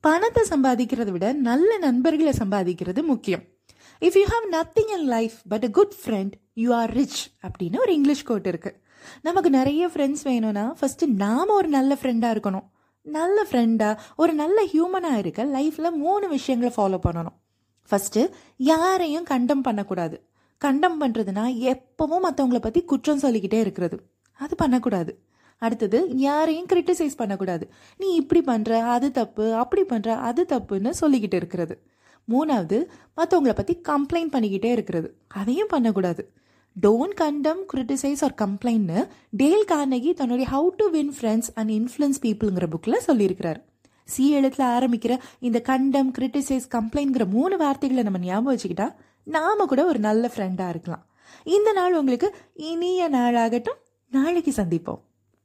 பணத்தை சம்பாதிக்கிறத விட நல்ல நண்பர்களை சம்பாதிக்கிறது முக்கியம். If you have nothing in life but a good friend you are rich அப்படின்னு ஒரு இங்கிலீஷ் கோட் இருக்கு. நமக்கு நிறைய ஃப்ரெண்ட்ஸ் வேணும்னா ஃபர்ஸ்ட் நாம ஒரு நல்ல ஃப்ரெண்டாக இருக்கணும். நல்ல ஃப்ரெண்டாக ஒரு நல்ல ஹியூமனாக இருக்க லைஃப்பில் மூணு விஷயங்களை ஃபாலோ பண்ணணும். ஃபர்ஸ்ட் யாரையும் கண்டம் பண்ணக்கூடாது. கண்டம் பண்ணுறதுனா எப்பவும் மற்றவங்கள பற்றி குற்றம் சொல்லிக்கிட்டே இருக்கிறது. அது பண்ணக்கூடாது. அடுத்தது யாரையும் கிரிட்டிசைஸ் பண்ணக்கூடாது. நீ இப்படி பண்ணுற அது தப்பு அப்படி பண்ணுற அது தப்புன்னு சொல்லிக்கிட்டு இருக்கிறது. மூணாவது மற்றவங்கள பற்றி கம்ப்ளைண்ட் பண்ணிக்கிட்டே இருக்கிறது. அதையும் பண்ணக்கூடாது. டோன்ட் கண்டம் கிரிட்டிசைஸ் ஆர் கம்ப்ளைண்ட்னு டேல் கார்னகி தன்னுடைய how to win friends and influence பீப்புளுங்கிற புக்கில் சொல்லியிருக்கிறார். சி எழுத்தில் ஆரம்பிக்கிற இந்த கண்டம் கிரிட்டிசைஸ் கம்ப்ளைண்ட்ங்கிற மூணு வார்த்தைகளை நம்ம ஞாபகம் வச்சுக்கிட்டா நாம கூட ஒரு நல்ல ஃப்ரெண்டாக இருக்கலாம். இந்த நாள் உங்களுக்கு இனிய நாளாகட்டும். நாளைக்கு சந்திப்போம்.